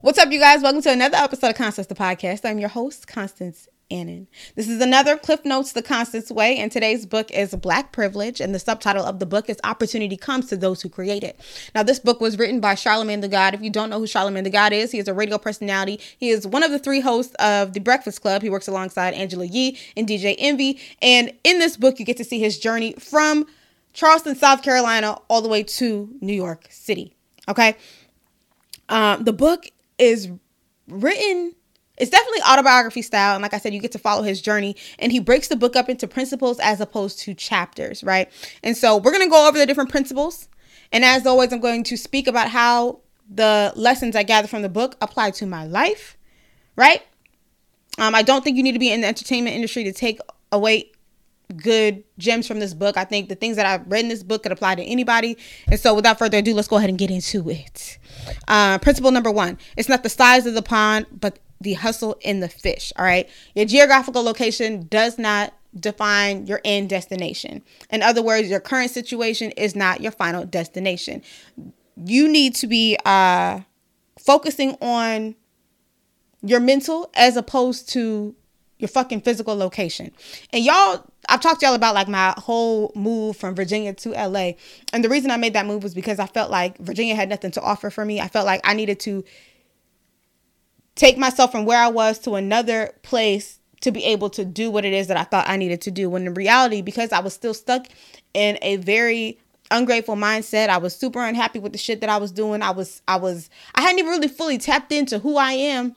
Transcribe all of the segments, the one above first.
What's up, you guys? Welcome to another episode of Constance the Podcast. I'm your host, Constance Annan. This is another Cliff Notes the Constance Way, and today's book is Black Privilege, and the subtitle of the book is Opportunity Comes to Those Who Create It. Now, this book was written by Charlemagne the God. If you don't know who Charlemagne the God is, he is a radio personality. He is one of the three hosts of The Breakfast Club. He works alongside Angela Yee and DJ Envy. And in this book, you get to see his journey from Charleston, South Carolina, all the way to New York City. Okay. Um, the book is written it's definitely autobiography style and like i said you get to follow his journey and he breaks the book up into principles as opposed to chapters right? And so we're going to go over the different principles and as always i'm going to speak about how the lessons i gather from the book apply to my life right? Um, i don't think you need to be in the entertainment industry to take away good gems from this book. I think the things that I've read in this book could apply to anybody. And so, without further ado, let's go ahead and get into it. Uh, principle number one it's not the size of the pond, but the hustle in the fish. All right. Your geographical location does not define your end destination. In other words, your current situation is not your final destination. You need to be uh, focusing on your mental as opposed to your fucking physical location. And y'all, I've talked to y'all about like my whole move from Virginia to LA. And the reason I made that move was because I felt like Virginia had nothing to offer for me. I felt like I needed to take myself from where I was to another place to be able to do what it is that I thought I needed to do. When in reality, because I was still stuck in a very ungrateful mindset, I was super unhappy with the shit that I was doing. I was, I was, I hadn't even really fully tapped into who I am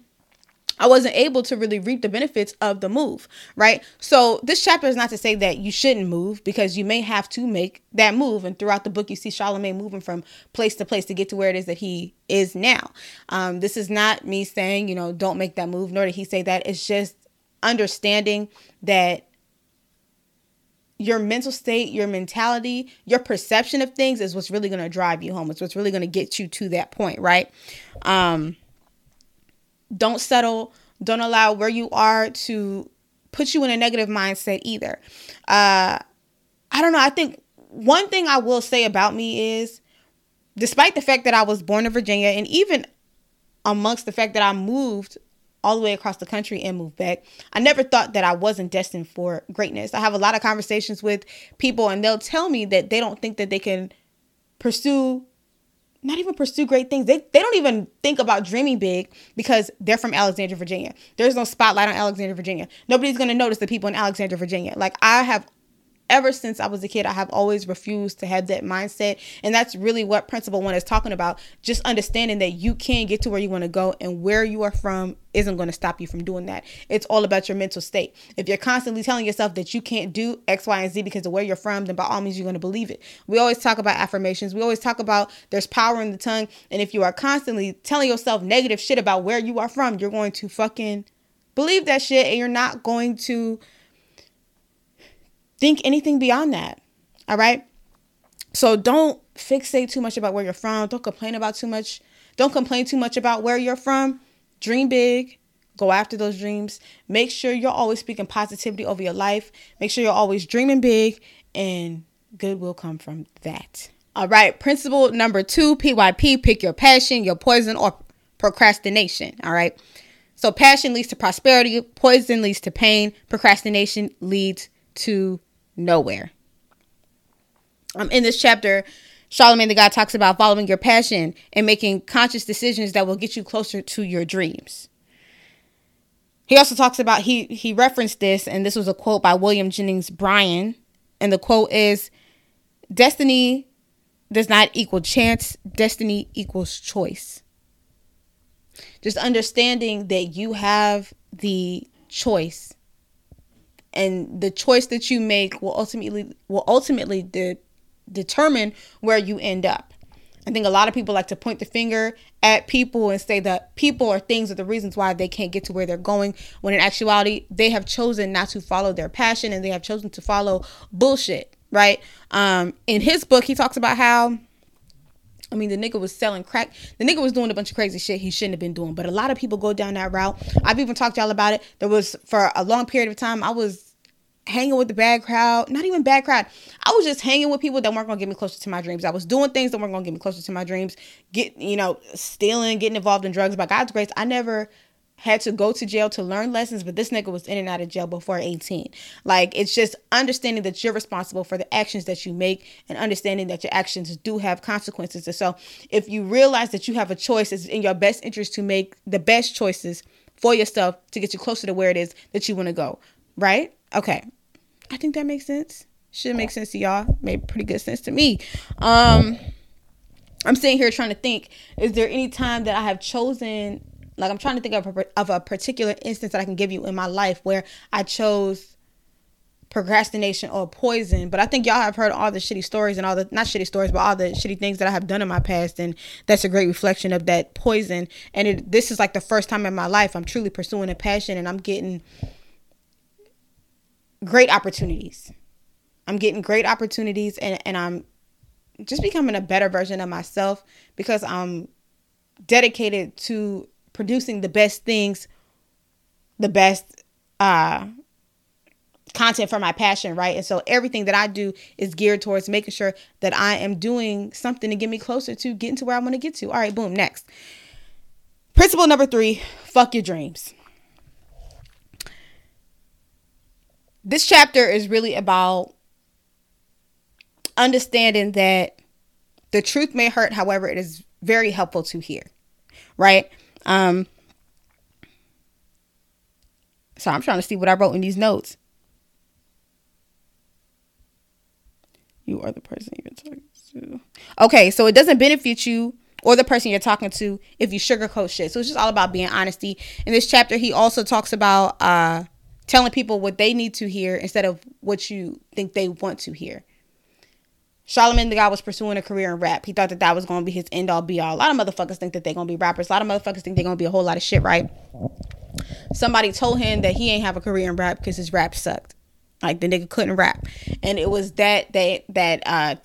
I wasn't able to really reap the benefits of the move, right? So this chapter is not to say that you shouldn't move because you may have to make that move. And throughout the book, you see Charlemagne moving from place to place to get to where it is that he is now. Um, this is not me saying, you know, don't make that move, nor did he say that. It's just understanding that your mental state, your mentality, your perception of things is what's really going to drive you home. It's what's really going to get you to that point, right? Um, don't settle. Don't allow where you are to put you in a negative mindset either. Uh, I don't know. I think one thing I will say about me is, despite the fact that I was born in Virginia, and even amongst the fact that I moved all the way across the country and moved back, I never thought that I wasn't destined for greatness. I have a lot of conversations with people, and they'll tell me that they don't think that they can pursue not even pursue great things. They, they don't even think about dreaming big because they're from Alexandria, Virginia. There's no spotlight on Alexandria, Virginia. Nobody's going to notice the people in Alexandria, Virginia. Like I have ever since I was a kid, I have always refused to have that mindset. And that's really what Principle One is talking about. Just understanding that you can get to where you want to go and where you are from isn't going to stop you from doing that. It's all about your mental state. If you're constantly telling yourself that you can't do X, Y, and Z because of where you're from, then by all means, you're going to believe it. We always talk about affirmations. We always talk about there's power in the tongue. And if you are constantly telling yourself negative shit about where you are from, you're going to fucking believe that shit and you're not going to think anything beyond that. All right. So don't fixate too much about where you're from. Don't complain about too much. Don't complain too much about where you're from. Dream big. Go after those dreams. Make sure you're always speaking positivity over your life. Make sure you're always dreaming big, and good will come from that. All right. Principle number two PYP pick your passion, your poison, or procrastination. All right. So, passion leads to prosperity, poison leads to pain, procrastination leads to nowhere. Um, in this chapter, Charlemagne the God talks about following your passion and making conscious decisions that will get you closer to your dreams. He also talks about he he referenced this, and this was a quote by William Jennings Bryan, and the quote is, "Destiny does not equal chance. Destiny equals choice." Just understanding that you have the choice and the choice that you make will ultimately will ultimately de- determine where you end up. I think a lot of people like to point the finger at people and say that people or things are the reasons why they can't get to where they're going, when in actuality, they have chosen not to follow their passion and they have chosen to follow bullshit, right? Um, in his book, he talks about how I mean, the nigga was selling crack. The nigga was doing a bunch of crazy shit he shouldn't have been doing. But a lot of people go down that route. I've even talked to y'all about it. There was for a long period of time, I was hanging with the bad crowd. Not even bad crowd. I was just hanging with people that weren't gonna get me closer to my dreams. I was doing things that weren't gonna get me closer to my dreams. Get you know, stealing, getting involved in drugs. By God's grace, I never had to go to jail to learn lessons, but this nigga was in and out of jail before 18. Like it's just understanding that you're responsible for the actions that you make and understanding that your actions do have consequences. And so if you realize that you have a choice, it's in your best interest to make the best choices for yourself to get you closer to where it is that you want to go. Right? Okay. I think that makes sense. Should make sense to y'all. Made pretty good sense to me. Um I'm sitting here trying to think, is there any time that I have chosen like I'm trying to think of a, of a particular instance that I can give you in my life where I chose procrastination or poison. But I think y'all have heard all the shitty stories and all the not shitty stories, but all the shitty things that I have done in my past, and that's a great reflection of that poison. And it, this is like the first time in my life I'm truly pursuing a passion, and I'm getting great opportunities. I'm getting great opportunities, and and I'm just becoming a better version of myself because I'm dedicated to producing the best things, the best uh content for my passion, right? And so everything that I do is geared towards making sure that I am doing something to get me closer to getting to where I want to get to. All right, boom, next. Principle number 3, fuck your dreams. This chapter is really about understanding that the truth may hurt, however, it is very helpful to hear, right? Um, so I'm trying to see what I wrote in these notes. You are the person you're talking to. Okay, so it doesn't benefit you or the person you're talking to if you sugarcoat shit. So it's just all about being honesty. In this chapter, he also talks about uh, telling people what they need to hear instead of what you think they want to hear. Charlemagne the guy was pursuing a career in rap. He thought that that was going to be his end all be all. A lot of motherfuckers think that they're going to be rappers. A lot of motherfuckers think they're going to be a whole lot of shit, right? Somebody told him that he ain't have a career in rap because his rap sucked. Like the nigga couldn't rap. And it was that that that uh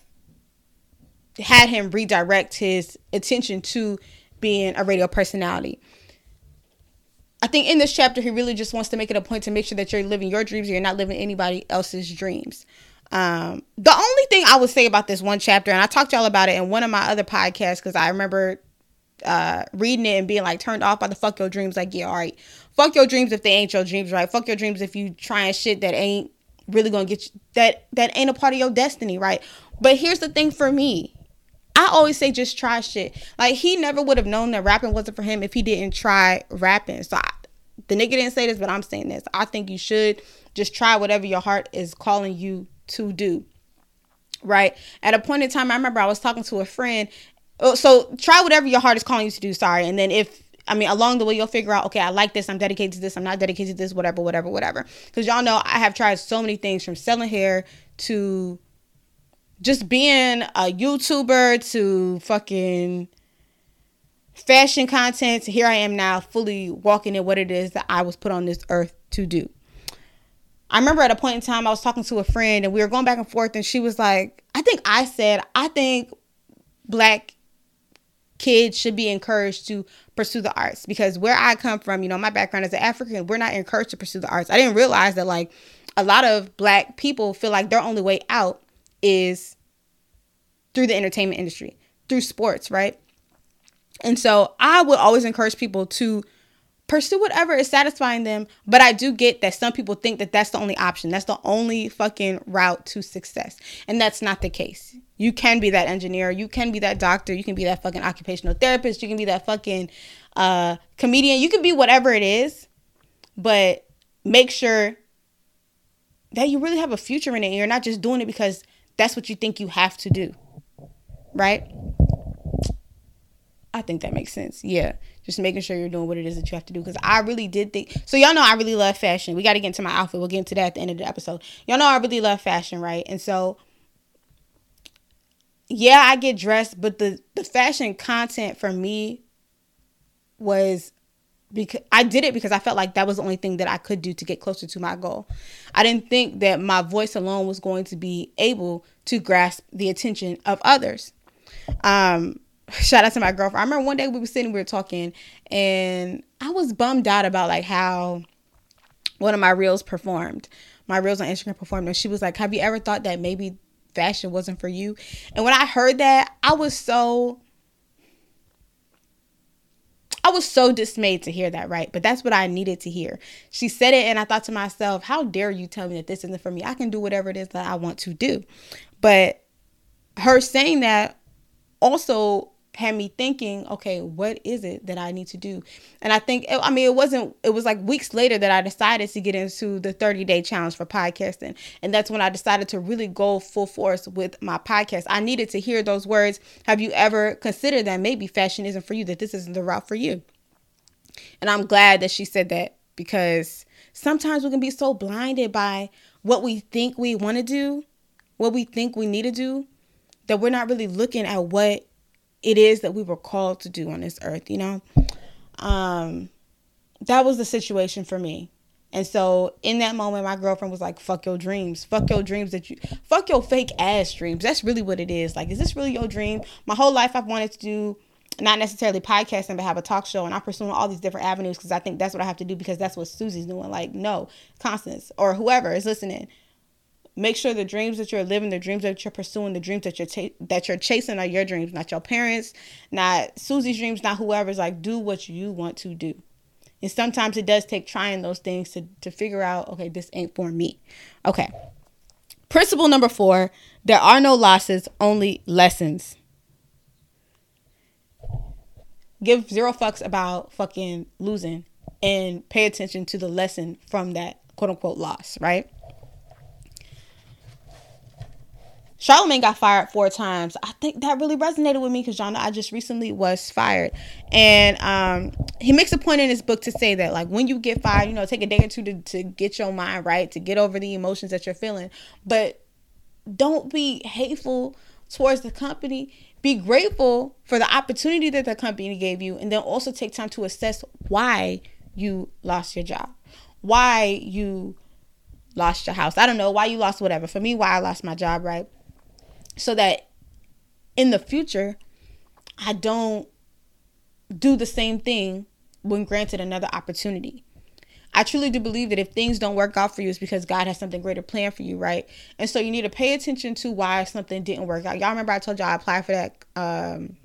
had him redirect his attention to being a radio personality. I think in this chapter he really just wants to make it a point to make sure that you're living your dreams you're not living anybody else's dreams. Um, the only thing I would say about this one chapter, and I talked y'all about it in one of my other podcasts because I remember uh reading it and being like turned off by the fuck your dreams. Like, yeah, all right, fuck your dreams if they ain't your dreams, right? Fuck your dreams if you trying shit that ain't really gonna get you that that ain't a part of your destiny, right? But here's the thing for me. I always say just try shit. Like he never would have known that rapping wasn't for him if he didn't try rapping. So I, the nigga didn't say this, but I'm saying this. I think you should just try whatever your heart is calling you to do. Right. At a point in time, I remember I was talking to a friend. Oh, so try whatever your heart is calling you to do. Sorry. And then if I mean, along the way, you'll figure out, okay, I like this. I'm dedicated to this. I'm not dedicated to this, whatever, whatever, whatever. Because y'all know I have tried so many things from selling hair to just being a YouTuber to fucking fashion content. Here I am now, fully walking in what it is that I was put on this earth to do. I remember at a point in time I was talking to a friend and we were going back and forth and she was like, I think I said, I think black kids should be encouraged to pursue the arts because where I come from, you know, my background as an African, we're not encouraged to pursue the arts. I didn't realize that like a lot of black people feel like their only way out is through the entertainment industry, through sports, right? And so I would always encourage people to pursue whatever is satisfying them. But I do get that some people think that that's the only option. That's the only fucking route to success. And that's not the case. You can be that engineer. You can be that doctor. You can be that fucking occupational therapist. You can be that fucking uh, comedian. You can be whatever it is. But make sure that you really have a future in it. You're not just doing it because that's what you think you have to do. Right? I think that makes sense. Yeah just making sure you're doing what it is that you have to do. Because I really did think so. Y'all know I really love fashion. We got to get into my outfit. We'll get into that at the end of the episode. Y'all know I really love fashion, right? And so, yeah, I get dressed, but the the fashion content for me was because I did it because I felt like that was the only thing that I could do to get closer to my goal. I didn't think that my voice alone was going to be able to grasp the attention of others. Um, shout out to my girlfriend. I remember one day we were sitting, we were talking, and I was bummed out about like how one of my reels performed. my reels on Instagram performed, and she was like, "Have you ever thought that maybe fashion wasn't for you?" And when I heard that, I was so I was so dismayed to hear that, right? But that's what I needed to hear. She said it, and I thought to myself, how dare you tell me that this isn't for me? I can do whatever it is that I want to do. But her saying that also had me thinking, okay, what is it that I need to do? And I think, I mean, it wasn't, it was like weeks later that I decided to get into the 30 day challenge for podcasting. And that's when I decided to really go full force with my podcast. I needed to hear those words. Have you ever considered that maybe fashion isn't for you, that this isn't the route for you? And I'm glad that she said that because sometimes we can be so blinded by what we think we want to do, what we think we need to do, that we're not really looking at what it is that we were called to do on this earth, you know? Um, that was the situation for me. And so in that moment, my girlfriend was like, fuck your dreams. Fuck your dreams that you, fuck your fake ass dreams. That's really what it is. Like, is this really your dream? My whole life I've wanted to do, not necessarily podcasting, but have a talk show. And I'm pursuing all these different avenues because I think that's what I have to do because that's what Susie's doing. Like, no, Constance or whoever is listening make sure the dreams that you're living, the dreams that you're pursuing, the dreams that you're ta- that you're chasing are your dreams, not your parents, not Susie's dreams, not whoever's. Like, do what you want to do. And sometimes it does take trying those things to to figure out, okay, this ain't for me. Okay. Principle number four: there are no losses, only lessons. Give zero fucks about fucking losing and pay attention to the lesson from that quote unquote loss, right? Charlemagne got fired four times. I think that really resonated with me because y'all know I just recently was fired. And um, he makes a point in his book to say that, like, when you get fired, you know, take a day or two to, to get your mind right, to get over the emotions that you're feeling. But don't be hateful towards the company. Be grateful for the opportunity that the company gave you. And then also take time to assess why you lost your job, why you lost your house. I don't know why you lost whatever. For me, why I lost my job, right? So that in the future I don't do the same thing when granted another opportunity. I truly do believe that if things don't work out for you, it's because God has something greater planned for you, right? And so you need to pay attention to why something didn't work out. Y'all remember I told y'all I applied for that um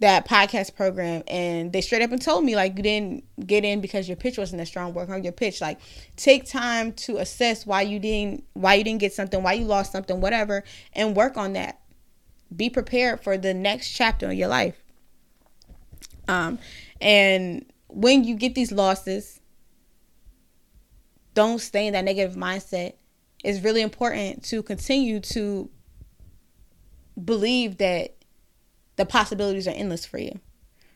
that podcast program and they straight up and told me like you didn't get in because your pitch wasn't as strong. Work on your pitch. Like take time to assess why you didn't why you didn't get something why you lost something whatever and work on that. Be prepared for the next chapter of your life. Um and when you get these losses don't stay in that negative mindset. It's really important to continue to believe that the possibilities are endless for you,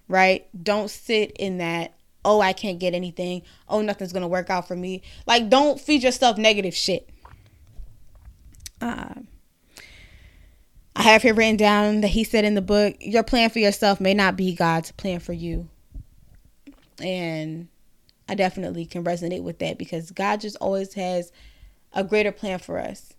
right? Don't sit in that, oh, I can't get anything. Oh, nothing's going to work out for me. Like, don't feed yourself negative shit. Uh, I have here written down that he said in the book, your plan for yourself may not be God's plan for you. And I definitely can resonate with that because God just always has a greater plan for us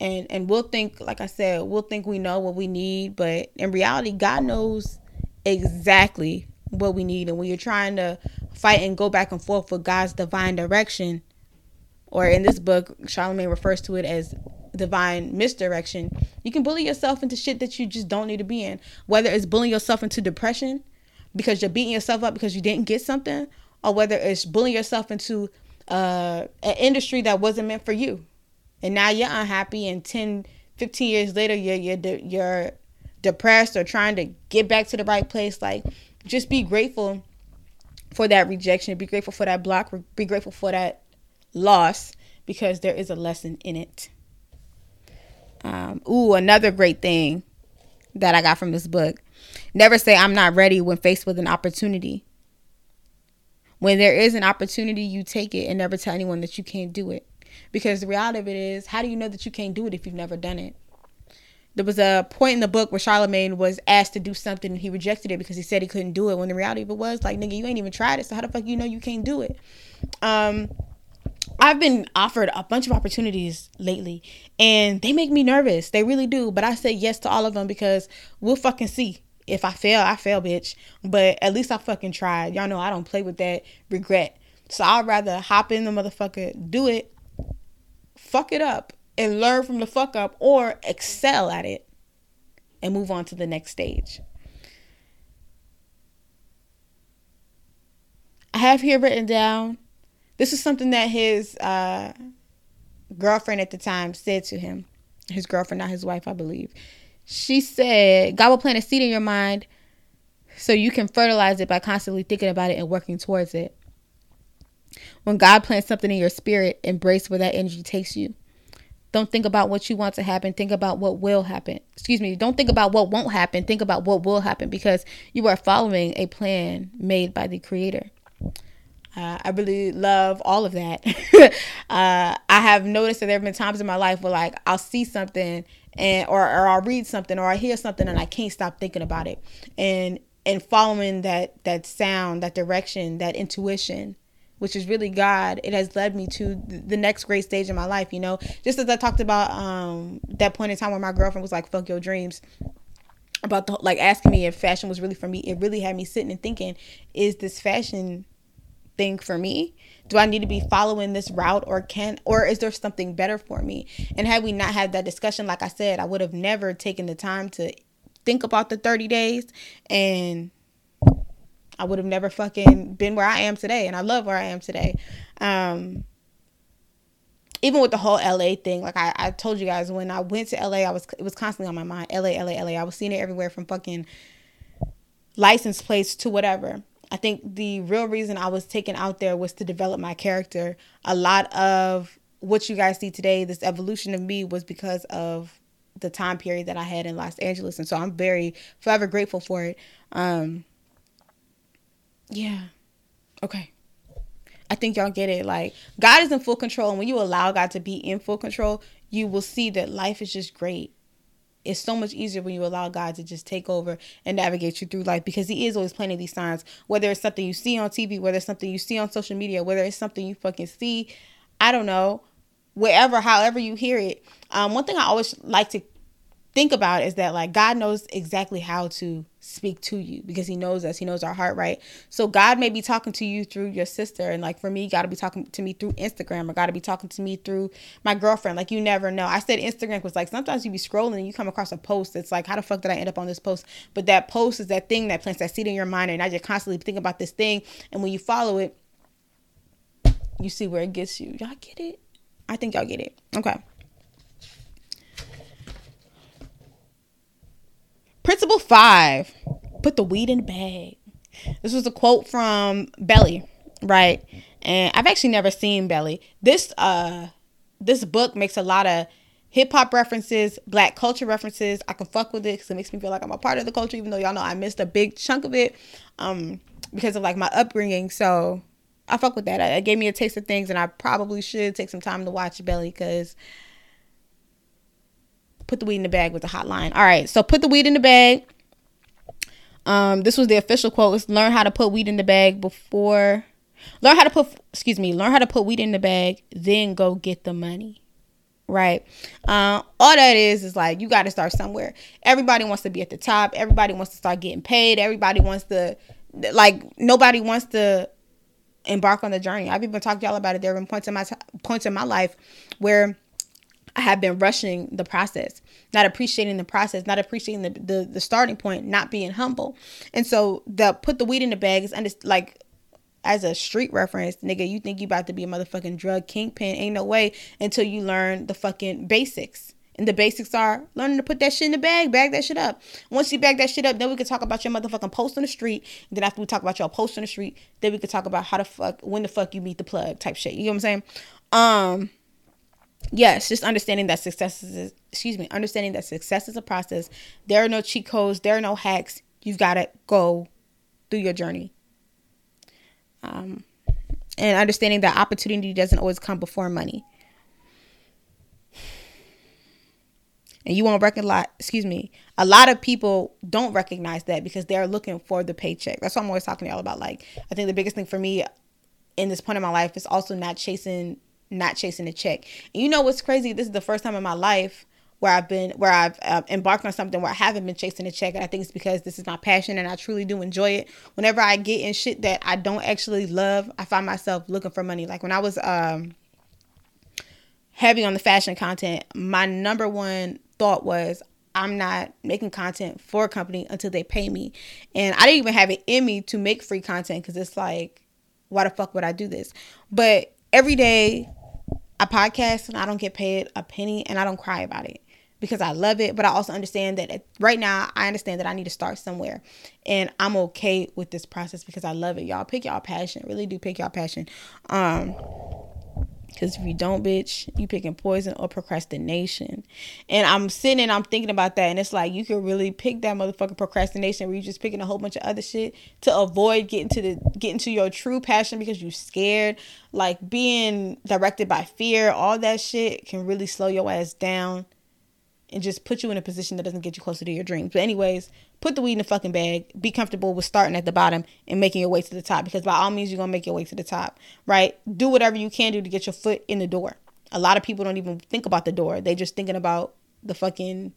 and and we'll think like i said we'll think we know what we need but in reality god knows exactly what we need. And when you're trying to fight and go back and forth with god's divine direction or in this book charlemagne refers to it as divine misdirection you can bully yourself into shit that you just don't need to be in. Whether it's bullying yourself into depression because you're beating yourself up because you didn't get something or whether it's bullying yourself into uh, an industry that wasn't meant for you and now you're unhappy and 10 15 years later you're you're de- you're depressed or trying to get back to the right place. Like just be grateful for that rejection. Be grateful for that block. Be grateful for that loss because there is a lesson in it. Um, ooh another great thing that i got from this book. Never say i'm not ready when faced with an opportunity. When there is an opportunity you take it and never tell anyone that you can't do it because the reality of it is, how do you know that you can't do it if you've never done it? There was a point in the book where Charlemagne was asked to do something and he rejected it because he said he couldn't do it. When the reality of it was, like, nigga, you ain't even tried it. So how the fuck you know you can't do it? Um, I've been offered a bunch of opportunities lately and they make me nervous. They really do. But I say yes to all of them because we'll fucking see. If I fail, I fail, bitch. But at least I fucking tried. Y'all know I don't play with that regret. So I'd rather hop in the motherfucker, do it, fuck it up, and learn from the fuck up or excel at it and move on to the next stage. I have here written down this is something that his uh, girlfriend at the time said to him. His girlfriend, not his wife, I believe. She said, God will plant a seed in your mind so you can fertilize it by constantly thinking about it and working towards it. When God plants something in your spirit, embrace where that energy takes you. Don't think about what you want to happen. Think about what will happen. Excuse me. Don't think about what won't happen. Think about what will happen because you are following a plan made by the Creator. Uh, I really love all of that. uh, I have noticed that there have been times in my life where like I'll see something and or, or I'll read something or I hear something and I can't stop thinking about it. And and following that that sound, that direction, that intuition, which is really God, it has led me to the next great stage in my life, you know. Just as I talked about um that point in time where my girlfriend was like, fuck your dreams about the like asking me if fashion was really for me, it really had me sitting and thinking, is this fashion thing for me? Do I need to be following this route or can or is there something better for me? And had we not had that discussion, like I said, I would have never taken the time to think about the 30 days and I would have never fucking been where I am today. And I love where I am today. Um even with the whole LA thing, like I, I told you guys when I went to LA, I was it was constantly on my mind. LA, LA, LA. I was seeing it everywhere from fucking license plates to whatever. I think the real reason I was taken out there was to develop my character. A lot of what you guys see today, this evolution of me, was because of the time period that I had in Los Angeles, and so I'm very forever grateful for it. Um, yeah, okay. I think y'all get it. Like God is in full control, and when you allow God to be in full control, you will see that life is just great it's so much easier when you allow God to just take over and navigate you through life because He is always planting these signs. Whether it's something you see on TV, whether it's something you see on social media, whether it's something you fucking see, I don't know, wherever, however you hear it. Um, one thing I always like to think about is that like God knows exactly how to speak to you because he knows us. He knows our heart right? So god may be talking to you through your sister. And like for me got to be talking to me through instagram or gotta be talking to me through my girlfriend. Like you never know. I said instagram was like sometimes you be scrolling and you come across a post it's like how the fuck did i end up on this post? But that post is that thing that plants that seed in your mind and i you're constantly think about this thing. And when you follow it you see where it gets you. Y'all get it? I think y'all get it. Okay Principle five, put the weed in the bag. This was a quote from Belly, right? And I've actually never seen Belly. This uh this book makes a lot of hip hop references, black culture references. I can fuck with it because it makes me feel like I'm a part of the culture, even though y'all know I missed a big chunk of it um, because of like my upbringing. So I fuck with that. It gave me a taste of things, and I probably should take some time to watch Belly because put the weed in the bag with the hotline. All right, so put the weed in the bag. Um, this was the official quote. Let's learn how to put weed in the bag before. Learn how to put. Excuse me. Learn how to put weed in the bag, then go get the money. Right. Uh, all that is is like you got to start somewhere. Everybody wants to be at the top. Everybody wants to start getting paid. Everybody wants to, like, nobody wants to embark on the journey. I've even talked to y'all about it. There have been points in my t- points in my life where I have been rushing the process, not appreciating the process, not appreciating the, the, the starting point, not being humble. And so the put the weed in the bag is under, like as a street reference, nigga, you think you about to be a motherfucking drug kingpin. Ain't no way until you learn the fucking basics. And the basics are learning to put that shit in the bag, bag that shit up. Once you bag that shit up, then we can talk about your motherfucking post on the street. And then after we talk about your post on the street, then we can talk about how the fuck, when the fuck you meet the plug type shit. You know what I'm saying? Um, yes, just understanding that success is excuse me, understanding that success is a process. There are no cheat codes, there are no hacks. You've got to go through your journey. Um, and understanding that opportunity doesn't always come before money. And you won't recognize, excuse me, a lot of people don't recognize that because they're looking for the paycheck. That's what I'm always talking to y'all about. Like, I think the biggest thing for me in this point in my life is also not chasing not chasing a check. And you know what's crazy? This is the first time in my life where I've been where I've uh, embarked on something where I haven't been chasing a check and I think it's because this is my passion and I truly do enjoy it. Whenever I get in shit that I don't actually love, I find myself looking for money. Like when I was um heavy on the fashion content, my number one thought was I'm not making content for a company until they pay me. And I didn't even have it in me to make free content because it's like, why the fuck would I do this? But every day I podcast and I don't get paid a penny and I don't cry about it because I love it. But I also understand that right now, I understand that I need to start somewhere. And I'm okay with this process because I love it. Y'all pick y'all passion. Really do pick y'all passion. Um, because if you don't, bitch, you picking poison or procrastination. And I'm sitting and I'm thinking about that. And it's like you could really pick that motherfucking procrastination where you're just picking a whole bunch of other shit to avoid getting to the getting to your true passion because you're scared. Like being directed by fear, all that shit can really slow your ass down and just put you in a position that doesn't get you closer to your dreams. But anyways, put the weed in the fucking bag. Be comfortable with starting at the bottom and making your way to the top because by all means you're gonna make your way to the top, right? Do whatever you can do to get your foot in the door. A lot of people don't even think about the door. They just thinking about the fucking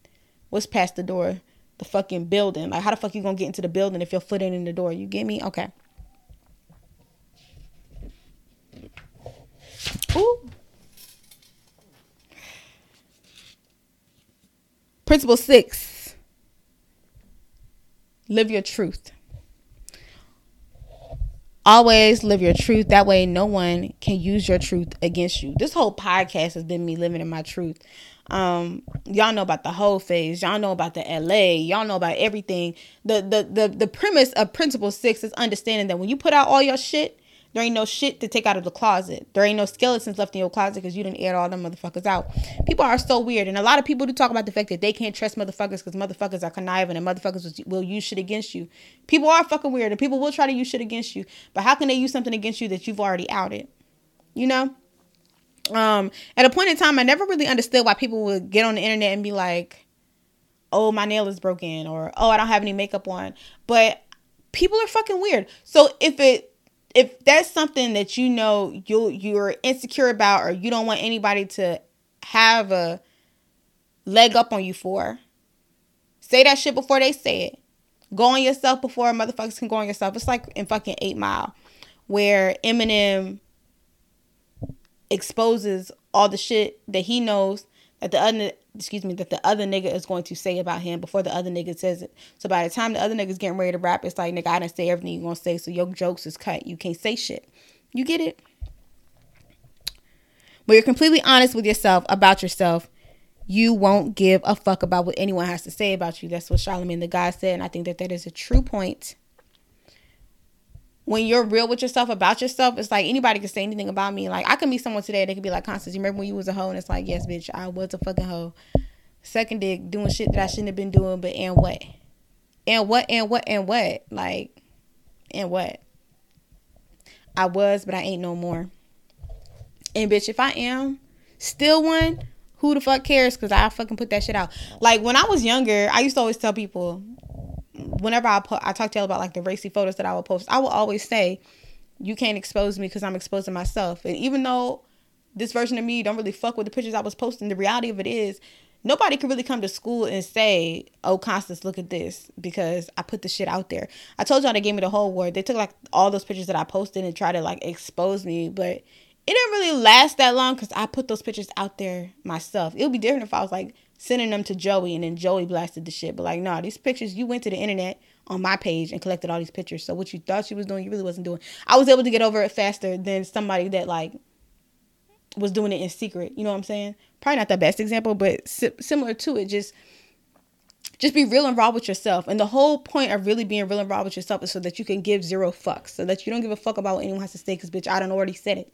what's past the door, the fucking building. Like how the fuck you gonna get into the building if your foot ain't in the door? You get me? Okay. Ooh. Principle six live your truth. Always live your truth. That way, no one can use your truth against you. This whole podcast has been me living in my truth. Um, y'all know about the whole phase. Y'all know about the LA. Y'all know about everything. The the the the premise of Principle Six is understanding that when you put out all your shit, there ain't no shit to take out of the closet. There ain't no skeletons left in your closet because you didn't air all them motherfuckers out. People are so weird. And a lot of people do talk about the fact that they can't trust motherfuckers because motherfuckers are conniving and motherfuckers will use shit against you. People are fucking weird and people will try to use shit against you. But how can they use something against you that you've already outed? You know? Um, at a point in time, I never really understood why people would get on the internet and be like, oh, my nail is broken or oh, I don't have any makeup on. But people are fucking weird. So if it if that's something that you know you you're insecure about or you don't want anybody to have a leg up on you for, say that shit before they say it. Go on yourself before motherfuckers can go on yourself. It's like in fucking Eight Mile, where Eminem exposes all the shit that he knows that the other excuse me that the other nigga is going to say about him before the other nigga says it. So by the time the other nigga's getting ready to rap, it's like nigga I didn't say everything you gonna say, so your jokes is cut. You can't say shit. You get it? But you're completely honest with yourself about yourself. You won't give a fuck about what anyone has to say about you. That's what Charlemagne the God said, and I think that that is a true point when you're real with yourself about yourself, it's like anybody can say anything about me. Like I can meet someone today, they could be like, Constance, you remember when you was a hoe? And it's like, yes, bitch, I was a fucking hoe. Second dick, doing shit that I shouldn't have been doing, but and what? And what and what and what? Like, and what? I was, but I ain't no more. And bitch, if I am still one, who the fuck cares? Cause I fucking put that shit out. Like when I was younger, I used to always tell people, whenever I put, I talk to y'all about like the racy photos that I will post, I will always say, you can't expose me because I'm exposing myself. And even though this version of me don't really fuck with the pictures I was posting, the reality of it is nobody could really come to school and say, "Oh, Constance, look at this," because I put the shit out there. I told y'all they gave me the whole word. They took like all those pictures that I posted and tried to like expose me, but it didn't really last that long because I put those pictures out there myself. It would be different if I was like sending them to Joey and then Joey blasted the shit. But like, nah, these pictures, you went to the internet on my page and collected all these pictures. So what you thought you was doing, you really wasn't doing. I was able to get over it faster than somebody that like was doing it in secret. You know what I'm saying? Probably not the best example, but si- similar to it. Just just be real and raw with yourself. And the whole point of really being real and raw with yourself is so that you can give zero fucks, so that you don't give a fuck about what anyone has to say. Cause bitch, I don't already said it.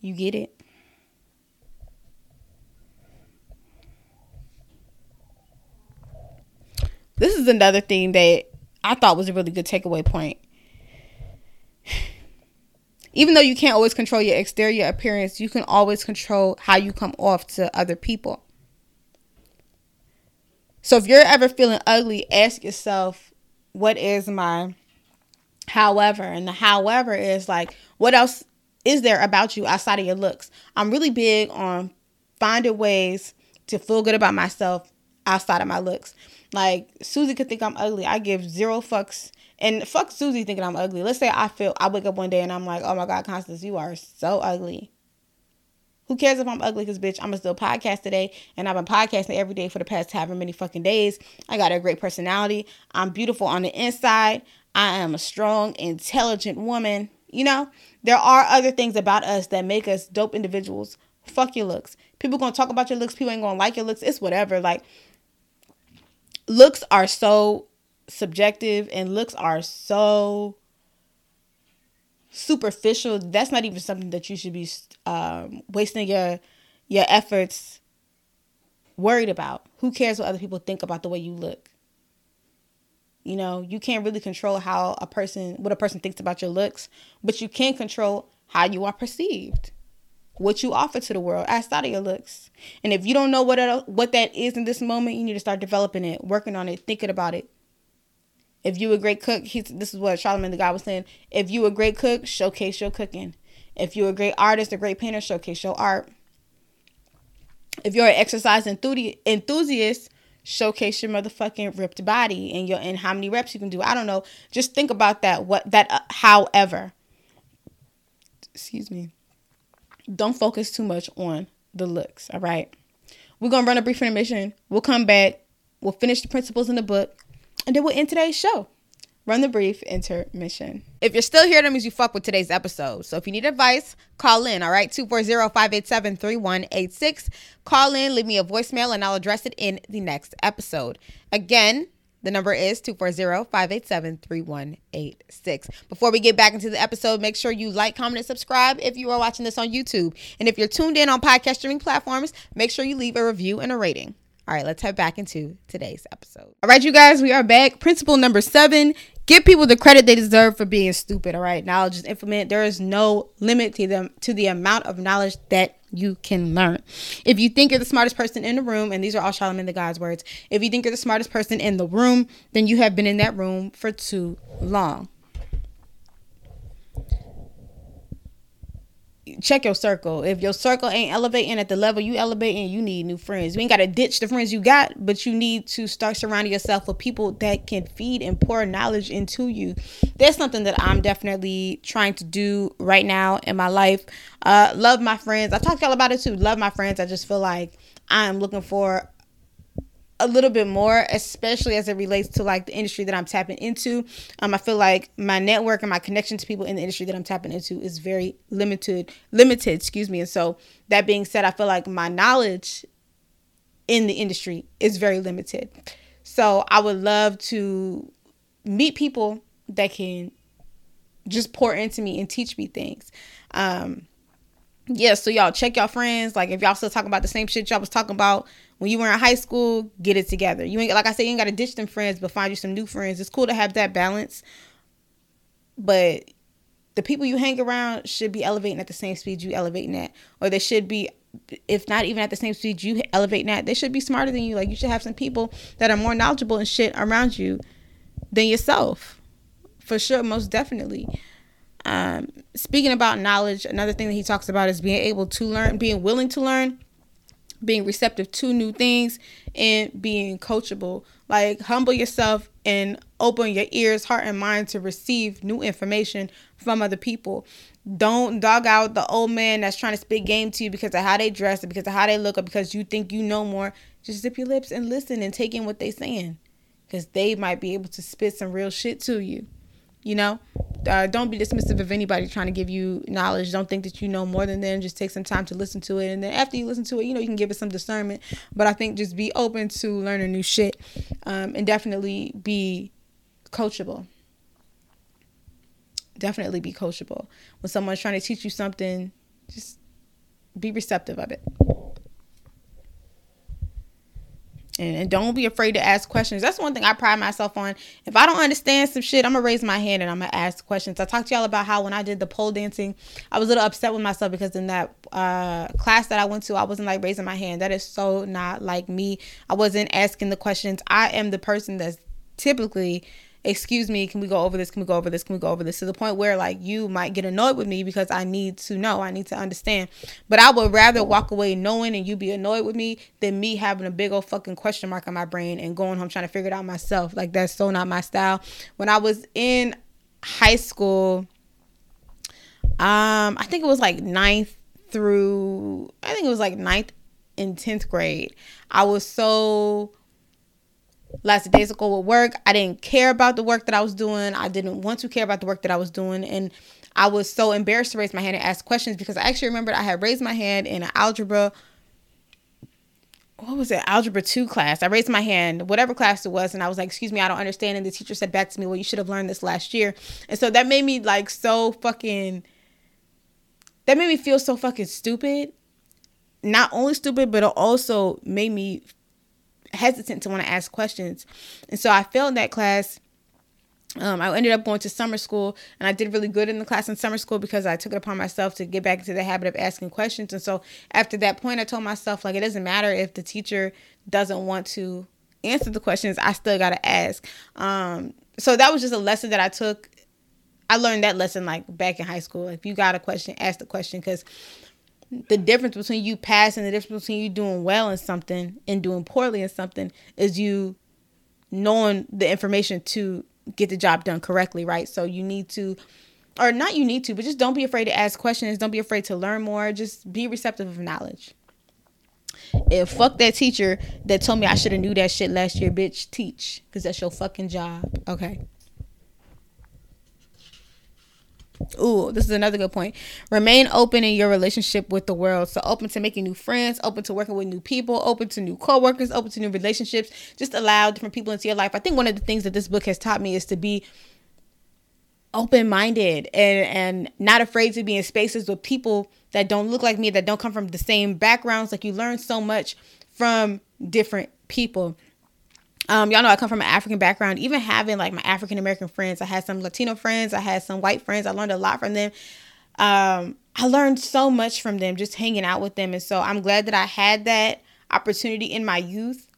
You get it? This is another thing that I thought was a really good takeaway point. Even though you can't always control your exterior appearance, you can always control how you come off to other people. So if you're ever feeling ugly, ask yourself, what is my however? And the however is like, what else is there about you outside of your looks? I'm really big on finding ways to feel good about myself outside of my looks. Like Susie could think I'm ugly. I give zero fucks. And fuck Susie thinking I'm ugly. Let's say I feel I wake up one day and I'm like, oh my God, Constance, you are so ugly. Who cares if I'm ugly? Because, bitch, I'm going to still podcast today. And I've been podcasting every day for the past however many fucking days. I got a great personality. I'm beautiful on the inside. I am a strong, intelligent woman. You know, there are other things about us that make us dope individuals. Fuck your looks. People gonna talk about your looks. People ain't gonna like your looks. It's whatever. Like, looks are so subjective and looks are so superficial, that's not even something that you should be um, wasting your your efforts worried about. Who cares what other people think about the way you look? You know, you can't really control how a person what a person thinks about your looks, but you can control how you are perceived. What you offer to the world outside of your looks. And if you don't know what what that is in this moment, you need to start developing it, working on it, thinking about it, if you a great cook, this is what Charlemagne the God was saying. If you a great cook, showcase your cooking. If you're a great artist, a great painter, showcase your art. If you're an exercise enthusiast, showcase your motherfucking ripped body and your and how many reps you can do. I don't know. Just think about that. What that. Uh, however, excuse me. Don't focus too much on the looks. All right. We're gonna run a brief intermission. We'll come back. We'll finish the principles in the book. And then we'll end today's show. Run the brief intermission. If you're still here, that means you fuck with today's episode. So if you need advice, call in, all right? 240-587-3186. Call in, leave me a voicemail, and I'll address it in the next episode. Again, the number is 240-587-3186. Before we get back into the episode, make sure you like, comment, and subscribe if you are watching this on YouTube. And if you're tuned in on podcast streaming platforms, make sure you leave a review and a rating. All right, let's head back into today's episode. All right, you guys, we are back. Principle number seven give people the credit they deserve for being stupid. All right, knowledge is infinite. There is no limit to them to the amount of knowledge that you can learn. If you think you're the smartest person in the room, and these are all Charlamagne the God's words, if you think you're the smartest person in the room, then you have been in that room for too long. Check your circle. If your circle ain't elevating at the level you elevating, you need new friends. You ain't gotta ditch the friends you got, but you need to start surrounding yourself with people that can feed and pour knowledge into you. That's something that I'm definitely trying to do right now in my life. Uh, love my friends. I talk to y'all about it too. Love my friends. I just feel like I'm looking for a little bit more, especially as it relates to like the industry that I'm tapping into. Um, I feel like my network and my connection to people in the industry that I'm tapping into is very limited, limited, excuse me. And so that being said, I feel like my knowledge in the industry is very limited. So I would love to meet people that can just pour into me and teach me things. Um, yeah, so y'all check y'all friends. Like if y'all still talking about the same shit y'all was talking about when you were in high school, get it together. You ain't like I said, you ain't gotta ditch them friends, but find you some new friends. It's cool to have that balance. But the people you hang around should be elevating at the same speed you elevating at. Or they should be if not even at the same speed you elevating at, they should be smarter than you. Like you should have some people that are more knowledgeable and shit around you than yourself. For sure, most definitely. Um, speaking about knowledge, another thing that he talks about is being able to learn, being willing to learn, being receptive to new things, and being coachable. Like, humble yourself and open your ears, heart, and mind to receive new information from other people. Don't dog out the old man that's trying to spit game to you because of how they dress, or because of how they look, or because you think you know more. Just zip your lips and listen and take in what they're saying because they might be able to spit some real shit to you. You know, uh, don't be dismissive of anybody trying to give you knowledge. Don't think that you know more than them. Just take some time to listen to it, and then after you listen to it, you know you can give it some discernment. But I think just be open to learning new shit, um, and definitely be coachable. Definitely be coachable. When someone's trying to teach you something, just be receptive of it. And, don't be afraid to ask questions. That's one thing I pride myself on. If I don't understand some shit, I'm gonna raise my hand and I'm gonna ask questions. I talked to y'all about how when I did the pole dancing, I was a little upset with myself because in that uh, class that I went to, I wasn't like raising my hand. That is so not like me. I wasn't asking the questions. I am the person that's typically excuse me, can we go over this? Can we go over this? Can we go over this? To the point where like you might get annoyed with me because I need to know, I need to understand. But I would rather walk away knowing and you be annoyed with me than me having a big old fucking question mark on my brain and going home trying to figure it out myself. Like that's so not my style. When I was in high school, um, I think it was like ninth through I think it was like ninth and tenth grade. I was so last days ago with work. I didn't care about the work that I was doing. I didn't want to care about the work that I was doing. And I was so embarrassed to raise my hand and ask questions because I actually remembered I had raised my hand in an algebra. What was it? Algebra 2 class. I raised my hand, whatever class it was, and I was like, Excuse me, I don't understand. And the teacher said back to me, Well, you should have learned this last year. And so that made me like so fucking. That made me feel so fucking stupid. Not only stupid, but it also made me hesitant to want to ask questions. And so I failed that class. Um, I ended up going to summer school and I did really good in the class in summer school because I took it upon myself to get back into the habit of asking questions. And so after that point, I told myself, like, it doesn't matter if the teacher doesn't want to answer the questions, I still got to ask. Um, so that was just a lesson that I took. I learned that lesson like back in high school. If you got a question, ask the question because the difference between you passing the difference between you doing well in something and doing poorly in something is you knowing the information to get the job done correctly right? So you need to or not you need to but just don't be afraid to ask questions. Don't be afraid to learn more. Just be receptive of knowledge. If fuck that teacher that told me i should have knew that shit last year bitch teach because that's your fucking job. Okay Ooh, this is another good point. Remain open in your relationship with the world. So open to making new friends, open to working with new people, open to new coworkers, open to new relationships. Just allow different people into your life. I think one of the things that this book has taught me is to be open minded and and not afraid to be in spaces with people that don't look like me, that don't come from the same backgrounds. Like you learn so much from different people. Um, y'all know I come from an African background. Even having like my African American friends, I had some Latino friends, I had some white friends. I learned a lot from them. Um, I learned so much from them just hanging out with them, and so I'm glad that I had that opportunity in my youth.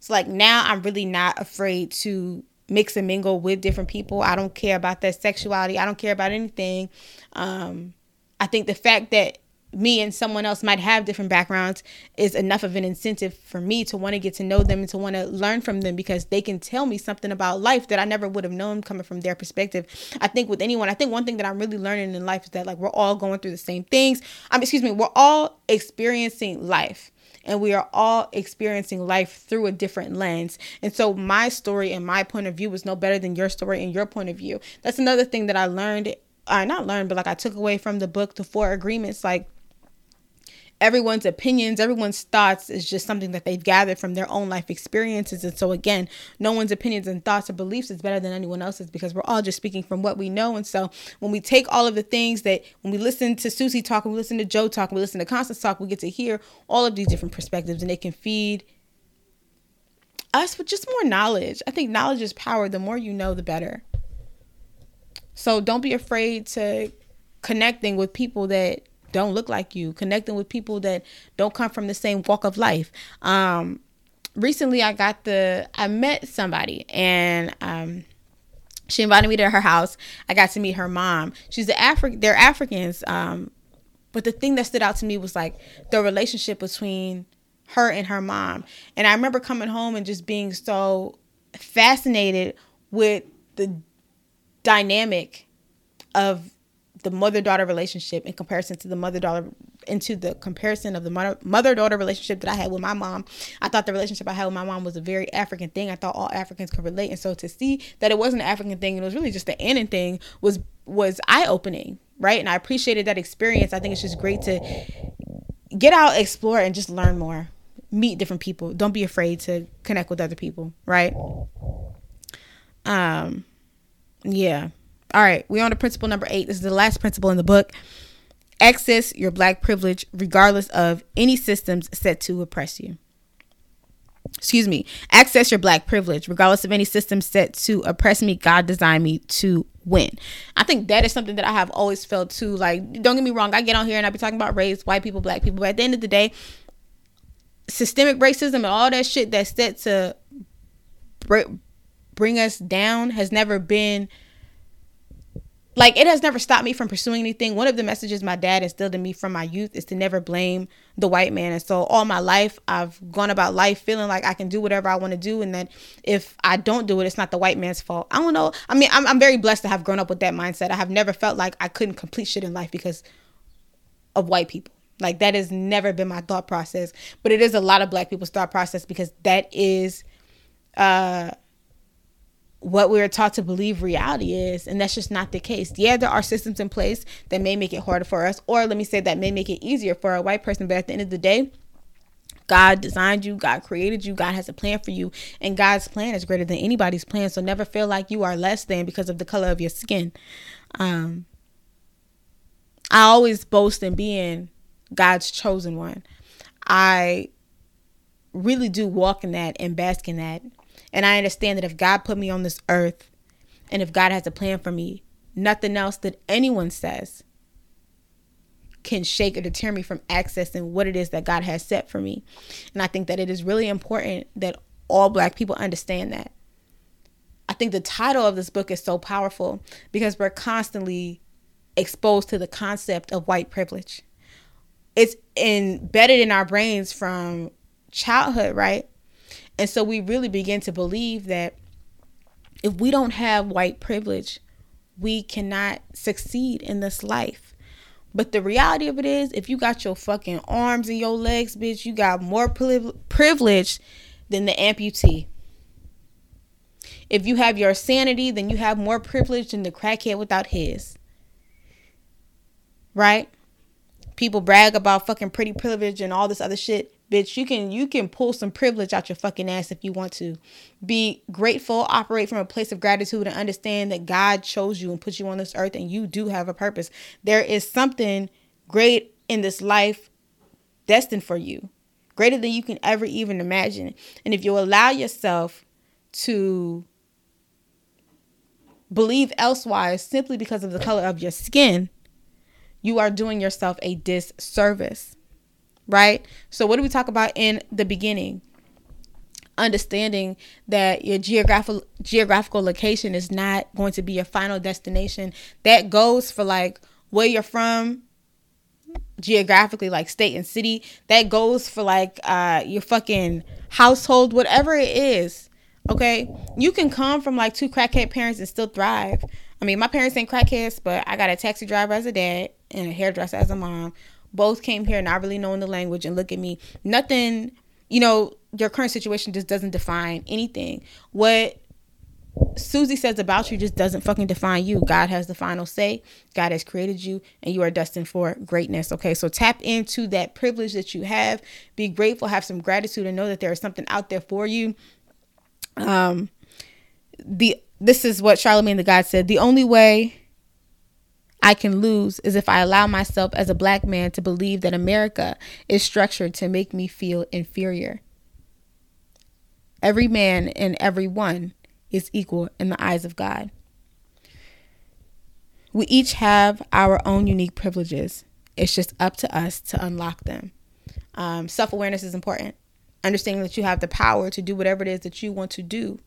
So like now, I'm really not afraid to mix and mingle with different people. I don't care about their sexuality. I don't care about anything. Um, I think the fact that me and someone else might have different backgrounds is enough of an incentive for me to want to get to know them and to want to learn from them because they can tell me something about life that I never would have known coming from their perspective. I think with anyone, I think one thing that I'm really learning in life is that like we're all going through the same things. Um, excuse me, we're all experiencing life and we are all experiencing life through a different lens. And so my story and my point of view was no better than your story and your point of view. That's another thing that I learned. I uh, not learned, but like I took away from the book, The Four Agreements. Like everyone's opinions, everyone's thoughts is just something that they've gathered from their own life experiences. And so, again, no one's opinions and thoughts or beliefs is better than anyone else's because we're all just speaking from what we know. And so, when we take all of the things that when we listen to Susie talk, when we listen to Joe talk, when we listen to Constance talk, we get to hear all of these different perspectives and they can feed us with just more knowledge. I think knowledge is power. The more you know, the better. So, don't be afraid to connecting with people that don't look like you, connecting with people that don't come from the same walk of life. Um, recently, I got the I met somebody and um, she invited me to her house. I got to meet her mom. She's the African. They're Africans. Um, but the thing that stood out to me was like the relationship between her and her mom. And I remember coming home and just being so fascinated with the dynamic of the mother daughter relationship in comparison to the mother daughter into the comparison of the mother daughter relationship that I had with my mom. I thought the relationship I had with my mom was a very African thing. I thought all Africans could relate, and so to see that it wasn't an African thing, it was really just the Annan thing was was eye opening, right? And I appreciated that experience. I think it's just great to get out, explore, and just learn more, meet different people. Don't be afraid to connect with other people, right? Um, yeah. All right, we're on to principle number eight. This is the last principle in the book. Access your black privilege regardless of any systems set to oppress you. Excuse me. Access your black privilege regardless of any system set to oppress me. God designed me to win. I think that is something that I have always felt too. Like, don't get me wrong, I get on here and I be talking about race, white people, black people, but at the end of the day, systemic racism and all that shit that's set to bring us down has never been like it has never stopped me from pursuing anything. One of the messages my dad instilled in me from my youth is to never blame the white man. And so all my life I've gone about life feeling like I can do whatever I want to do and that if I don't do it, it's not the white man's fault. I don't know. I mean, I'm, I'm very blessed to have grown up with that mindset. I have never felt like I couldn't complete shit in life because of white people. Like that has never been my thought process. But it is a lot of black people's thought process because that is uh what we're taught to believe reality is and that's just not the case yeah there are systems in place that may make it harder for us or let me say that may make it easier for a white person but at the end of the day God designed you, God created you, God has a plan for you, and God's plan is greater than anybody's plan. So never feel like you are less than because of the color of your skin. Um, I always boast in being God's chosen one. I really do walk in that and bask in that. And I understand that if God put me on this earth and if God has a plan for me, nothing else that anyone says can shake or deter me from accessing what it is that God has set for me. And I think that it is really important that all black people understand that. I think the title of this book is so powerful because we're constantly exposed to the concept of white privilege. It's embedded in our brains from childhood, right? And so we really begin to believe that if we don't have white privilege, we cannot succeed in this life. But the reality of it is, if you got your fucking arms and your legs, bitch, you got more privilege than the amputee. If you have your sanity, then you have more privilege than the crackhead without his. Right? People brag about fucking pretty privilege and all this other shit bitch you can you can pull some privilege out your fucking ass if you want to. Be grateful operate from a place of gratitude and understand that god chose you and put you on this earth and you do have a purpose. There is something great in this life destined for you greater than you can ever even imagine. And if you allow yourself to believe elsewise simply because of the color of your skin you are doing yourself a disservice right? So, what do we talk about in the beginning? Understanding that your geographical geographical location is not going to be your final destination. That goes for like where you're from, geographically, like state and city. That goes for like uh, your fucking household, whatever it is. Okay, you can come from like two crackhead parents and still thrive. I mean, my parents ain't crackheads, but I got a taxi driver as a dad and a hairdresser as a mom both came here not really knowing the language and look at me. Nothing, you know, your current situation just doesn't define anything. What Susie says about you just doesn't fucking define you. God has the final say. God has created you and you are destined for greatness. Okay, so tap into that privilege that you have. Be grateful, have some gratitude, and know that there is something out there for you. Um, the this is what Charlamagne tha God said. The only way I can lose is if I allow myself as a black man to believe that America is structured to make me feel inferior. Every man and every one is equal in the eyes of God. We each have our own unique privileges. It's just up to us to unlock them. Um, Self awareness is important. Understanding that you have the power to do whatever it is that you want to do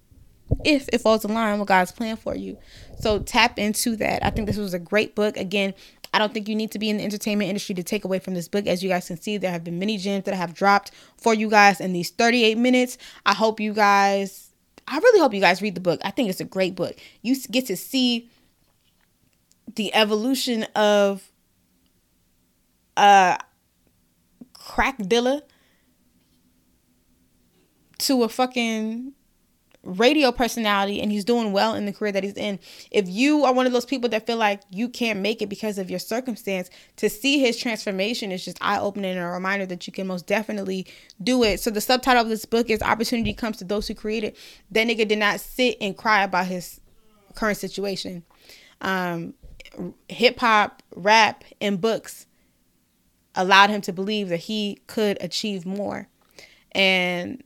if it falls in line with God's plan for you. So tap into that. I think this was a great book. Again, I don't think you need to be in the entertainment industry to take away from this book. As you guys can see, there have been many gems that I have dropped for you guys in these 38 minutes. I hope you guys, I really hope you guys read the book. I think it's a great book. You get to see the evolution of uh crack dealer to a fucking radio personality and he's doing well in the career that he's in. If you are one of those people that feel like you can't make it because of your circumstance, to see his transformation is just eye opening and a reminder that you can most definitely do it. So the subtitle of this book is Opportunity Comes to Those Who Create It. That nigga did not sit and cry about his current situation. Um, hip hop, rap, and books allowed him to believe that he could achieve more. And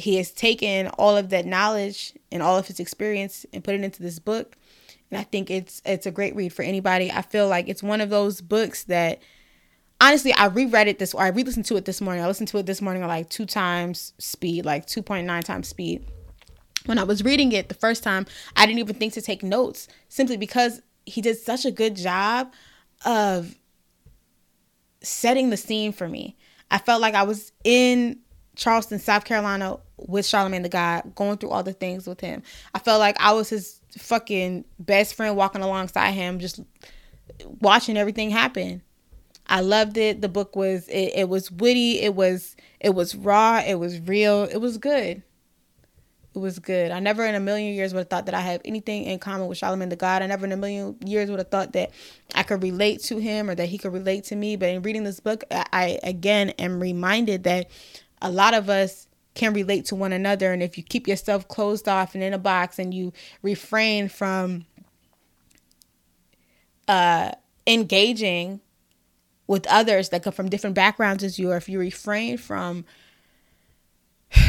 he has taken all of that knowledge and all of his experience and put it into this book. And i think it's it's a great read for anybody. I feel like it's one of those books that honestly i reread it this or i re-listened to it this morning. I listened to it this morning at like two times speed like 2.9 times speed. When I was reading it the first time, I didn't even think to take notes simply because he did such a good job of setting the scene for me. I felt like I was in Charleston, South Carolina with Charlamagne tha God, going through all the things with him. I felt like I was his fucking best friend walking alongside him, just watching everything happen. I loved it. The book was it, it was witty, it was it was raw, it was real, it was good. It was good. I never in a million years would have thought that I have anything in common with Charlamagne tha God. I never in a million years would have thought that I could relate to him or that he could relate to me. But in reading this book, I again am reminded that a lot of us can relate to one another. And if you keep yourself closed off and in a box and you refrain from uh, engaging with others that come from different backgrounds as you, or if you refrain from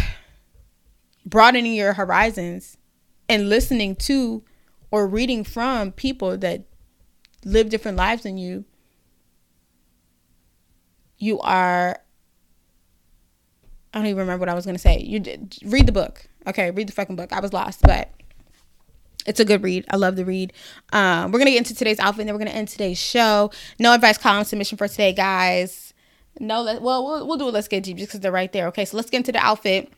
broadening your horizons and listening to or reading from people that live different lives than you, you are I don't even remember what I was gonna say. You did, read the book. Okay, read the fucking book. I was lost, but it's a good read. I love the read. Um, we're gonna get into today's outfit, and then we're gonna end today's show. No advice column submission for today, guys. No, let, well, we'll we'll do it. Let's get deep just because they're right there. Okay, so let's get into the outfit.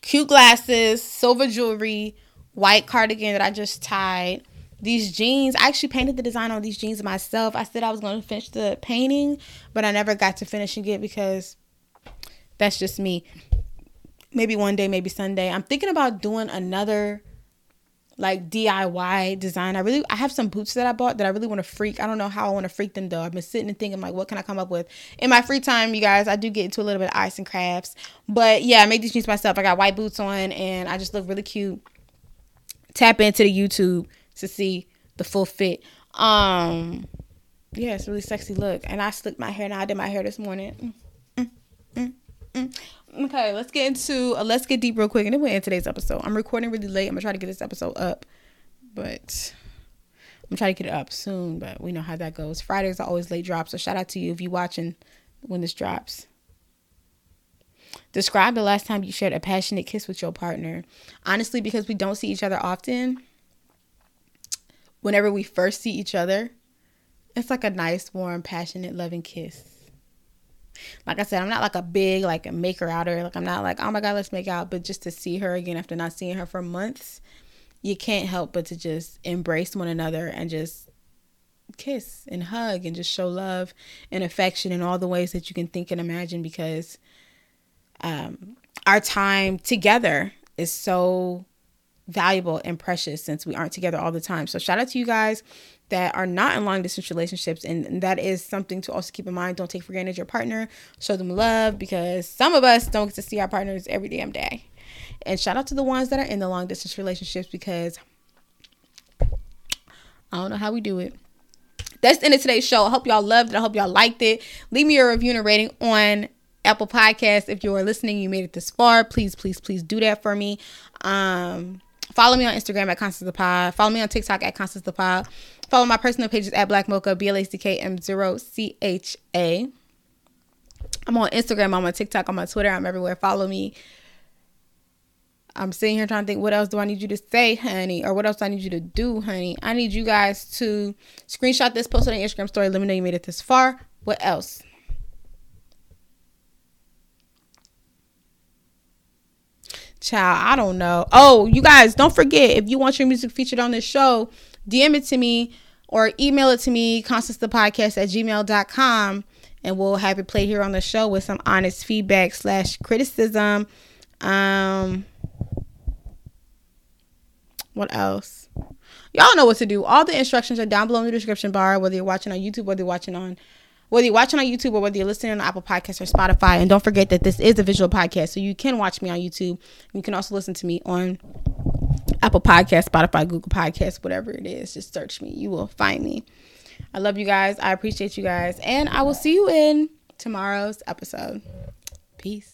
Cute glasses, silver jewelry, white cardigan that I just tied. These jeans, I actually painted the design on these jeans myself. I said I was going to finish the painting, but I never got to finishing it because that's just me. Maybe one day, maybe Sunday. I'm thinking about doing another like DIY design. I really I have some boots that I bought that I really want to freak. I don't know how I want to freak them though. I've been sitting and thinking like what can I come up with? In my free time, you guys, I do get into a little bit of ice and crafts. But yeah, I made these jeans myself. I got white boots on and I just look really cute. Tap into the YouTube to see the full fit. Um yeah, it's really sexy look. And I slicked my hair now. I did my hair this morning. Mm, mm, mm. Mm. Okay, let's get into uh, let's get deep real quick, and then we'll end today's episode. I'm recording really late. I'm gonna try to get this episode up, but I'm gonna try to get it up soon. But we know how that goes. Fridays are always late drops, so shout out to you if you're watching when this drops. Describe the last time you shared a passionate kiss with your partner. Honestly, because we don't see each other often. Whenever we first see each other, it's like a nice, warm, passionate, loving kiss like I said, I'm not like a big like a maker outer. Like I'm not like, oh my god, let's make out. But just to see her again after not seeing her for months, you can't help but to just embrace one another and just kiss and hug and just show love and affection in all the ways that you can think and imagine because um, our time together is so valuable and precious since we aren't together all the time. So shout out to you guys that are not in long distance relationships and that is something to also keep in mind. Don't take for granted your partner. Show them love because some of us don't get to see our partners every damn day. And shout out to the ones that are in the long distance relationships because I don't know how we do it. That's the end of today's show. I hope y'all loved it. I hope y'all liked it. Leave me a review and a rating on Apple Podcast. If you are listening, you made it this far. Please, please, please do that for me. Um, Follow me on Instagram at Constance the Pod. Follow me on TikTok at Constance the Pod. Follow my personal pages at Black Mocha, B L A C K M 0 C H A. I'm on Instagram, I'm on TikTok, I'm on Twitter, I'm everywhere. Follow me. I'm sitting here trying to think what else do I need you to say, honey, or what else do I need you to do, honey. I need you guys to screenshot this, post it on Instagram story, let me know you made it this far. What else? Child, I don't know. Oh, you guys, don't forget if you want your music featured on this show, DM it to me or email it to me, constancethepodcast at gmail.com, and we'll have it played here on the show with some honest feedback slash criticism. Um, what else? Y'all know what to do. All the instructions are down below in the description bar, whether you're watching on YouTube, whether you're watching on whether you're watching on YouTube or whether you're listening on Apple Podcasts or Spotify. And don't forget that this is a visual podcast, so you can watch me on YouTube. You can also listen to me on Apple Podcast, Spotify, Google Podcasts, whatever it is. Just search me. You will find me. I love you guys. I appreciate you guys. And I will see you in tomorrow's episode. Peace.